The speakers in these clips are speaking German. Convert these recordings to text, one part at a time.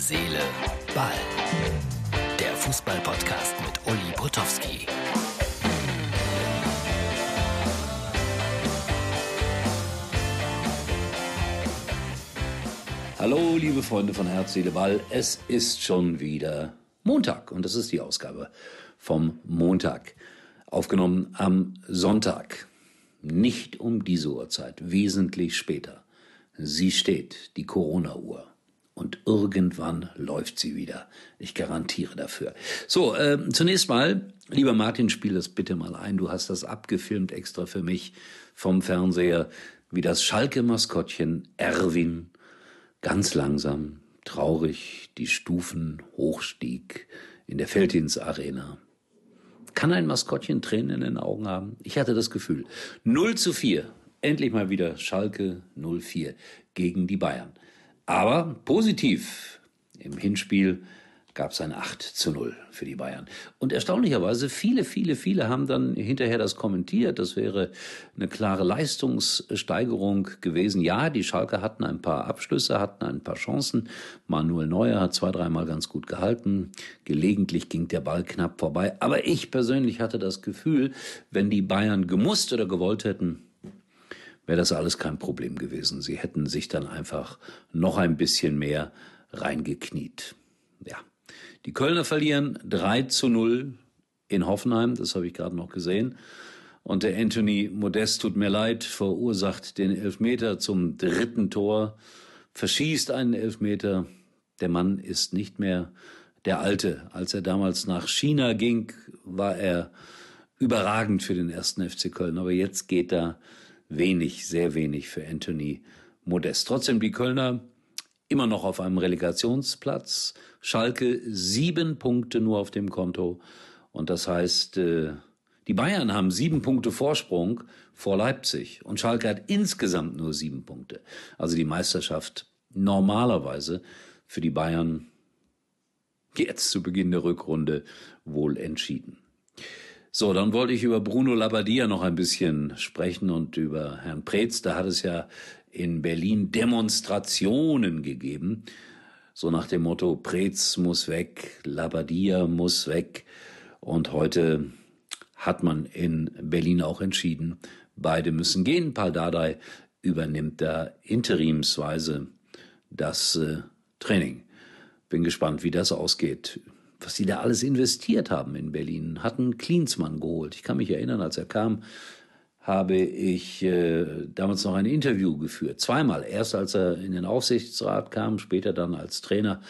Seele, Ball. Der Fußball-Podcast mit Uli Potowski. Hallo, liebe Freunde von Herz, Seele, Ball. Es ist schon wieder Montag und das ist die Ausgabe vom Montag. Aufgenommen am Sonntag. Nicht um diese Uhrzeit, wesentlich später. Sie steht, die Corona-Uhr. Und irgendwann läuft sie wieder. Ich garantiere dafür. So, äh, zunächst mal, lieber Martin, spiel das bitte mal ein. Du hast das abgefilmt extra für mich vom Fernseher, wie das Schalke-Maskottchen Erwin ganz langsam, traurig die Stufen hochstieg in der Feldins Arena. Kann ein Maskottchen Tränen in den Augen haben? Ich hatte das Gefühl. 0 zu 4. Endlich mal wieder Schalke 04 gegen die Bayern. Aber positiv im Hinspiel gab es ein 8 zu 0 für die Bayern. Und erstaunlicherweise, viele, viele, viele haben dann hinterher das kommentiert. Das wäre eine klare Leistungssteigerung gewesen. Ja, die Schalke hatten ein paar Abschlüsse, hatten ein paar Chancen. Manuel Neuer hat zwei, dreimal ganz gut gehalten. Gelegentlich ging der Ball knapp vorbei. Aber ich persönlich hatte das Gefühl, wenn die Bayern gemusst oder gewollt hätten, wäre das alles kein Problem gewesen. Sie hätten sich dann einfach noch ein bisschen mehr reingekniet. Ja. Die Kölner verlieren 3 zu 0 in Hoffenheim, das habe ich gerade noch gesehen. Und der Anthony Modest tut mir leid, verursacht den Elfmeter zum dritten Tor, verschießt einen Elfmeter. Der Mann ist nicht mehr der Alte. Als er damals nach China ging, war er überragend für den ersten FC Köln. Aber jetzt geht er wenig, sehr wenig für Anthony Modest. Trotzdem die Kölner immer noch auf einem Relegationsplatz. Schalke sieben Punkte nur auf dem Konto. Und das heißt, äh, die Bayern haben sieben Punkte Vorsprung vor Leipzig. Und Schalke hat insgesamt nur sieben Punkte. Also die Meisterschaft normalerweise für die Bayern jetzt zu Beginn der Rückrunde wohl entschieden. So, dann wollte ich über Bruno Labbadia noch ein bisschen sprechen und über Herrn Preetz. Da hat es ja in Berlin Demonstrationen gegeben. So nach dem Motto, Preetz muss weg, Labbadia muss weg. Und heute hat man in Berlin auch entschieden, beide müssen gehen. Paul Dardai übernimmt da interimsweise das äh, Training. Bin gespannt, wie das ausgeht was die da alles investiert haben in Berlin, hatten Klinsmann geholt. Ich kann mich erinnern, als er kam, habe ich äh, damals noch ein Interview geführt. Zweimal. Erst als er in den Aufsichtsrat kam, später dann als Trainer.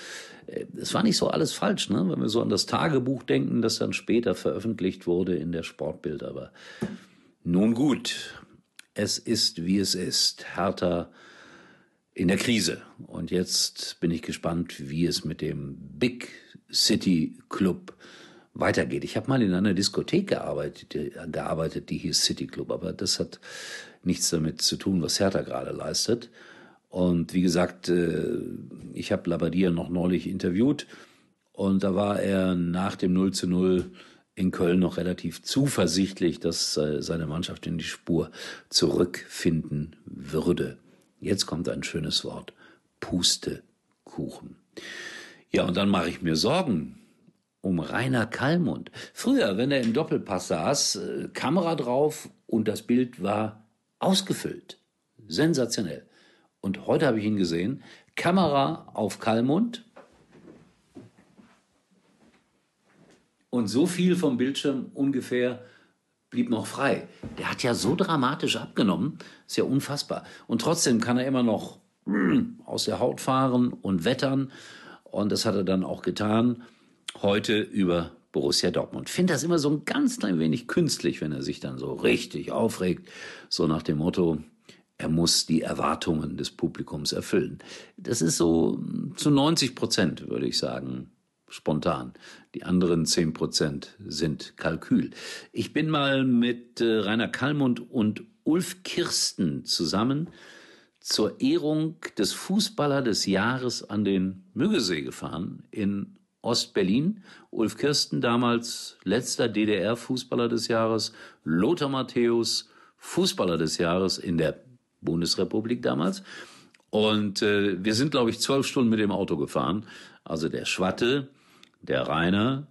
Äh, es war nicht so alles falsch, ne? wenn wir so an das Tagebuch denken, das dann später veröffentlicht wurde in der Sportbild. Aber nun gut, es ist, wie es ist. Hertha in der Krise. Und jetzt bin ich gespannt, wie es mit dem Big City Club weitergeht. Ich habe mal in einer Diskothek gearbeitet, gearbeitet, die hieß City Club, aber das hat nichts damit zu tun, was Hertha gerade leistet. Und wie gesagt, äh, ich habe Labadia noch neulich interviewt und da war er nach dem 0 zu 0 in Köln noch relativ zuversichtlich, dass äh, seine Mannschaft in die Spur zurückfinden würde. Jetzt kommt ein schönes Wort. Pustekuchen. Ja, und dann mache ich mir Sorgen um Rainer Kallmund. Früher, wenn er im Doppelpass saß, äh, Kamera drauf und das Bild war ausgefüllt. Sensationell. Und heute habe ich ihn gesehen. Kamera auf Kallmund. Und so viel vom Bildschirm ungefähr blieb noch frei. Der hat ja so dramatisch abgenommen, ist ja unfassbar. Und trotzdem kann er immer noch aus der Haut fahren und wettern. Und das hat er dann auch getan. Heute über Borussia Dortmund. Finde das immer so ein ganz klein wenig künstlich, wenn er sich dann so richtig aufregt. So nach dem Motto, er muss die Erwartungen des Publikums erfüllen. Das ist so zu 90 Prozent, würde ich sagen, spontan. Die anderen 10 Prozent sind Kalkül. Ich bin mal mit äh, Rainer Kallmund und Ulf Kirsten zusammen zur Ehrung des Fußballer des Jahres an den Müggesee gefahren in Ostberlin. Ulf Kirsten damals letzter DDR-Fußballer des Jahres, Lothar Matthäus Fußballer des Jahres in der Bundesrepublik damals Und äh, wir sind, glaube ich, zwölf Stunden mit dem Auto gefahren. Also der Schwatte, der Rainer,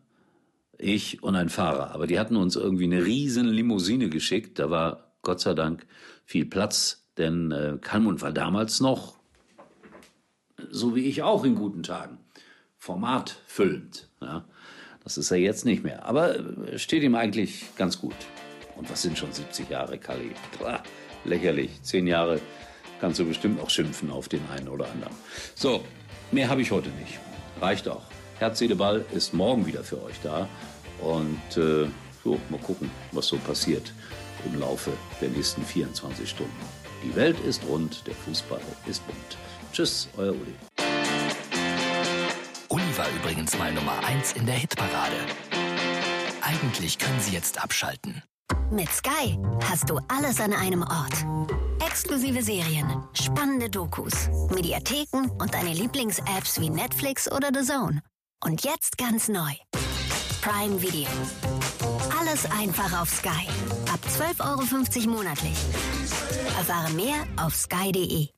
ich und ein Fahrer. Aber die hatten uns irgendwie eine riesen Limousine geschickt. Da war Gott sei Dank viel Platz, denn äh, Kalmund war damals noch, so wie ich auch in guten Tagen, formatfüllend. Ja. Das ist er jetzt nicht mehr. Aber äh, steht ihm eigentlich ganz gut. Und was sind schon 70 Jahre, Kali? Pah, lächerlich. Zehn Jahre kannst du bestimmt auch schimpfen auf den einen oder anderen. So, mehr habe ich heute nicht. Reicht auch. Herz, Seele, Ball ist morgen wieder für euch da. Und äh, so, mal gucken, was so passiert im Laufe der nächsten 24 Stunden. Die Welt ist rund, der Fußball ist bunt. Tschüss, euer Uli. Uli war übrigens mal Nummer 1 in der Hitparade. Eigentlich können Sie jetzt abschalten. Mit Sky hast du alles an einem Ort. Exklusive Serien, spannende Dokus, Mediatheken und deine Lieblings-Apps wie Netflix oder The Zone. Und jetzt ganz neu. Prime Video. Alles einfach auf Sky. Ab 12,50 Euro monatlich. Erfahre mehr auf sky.de.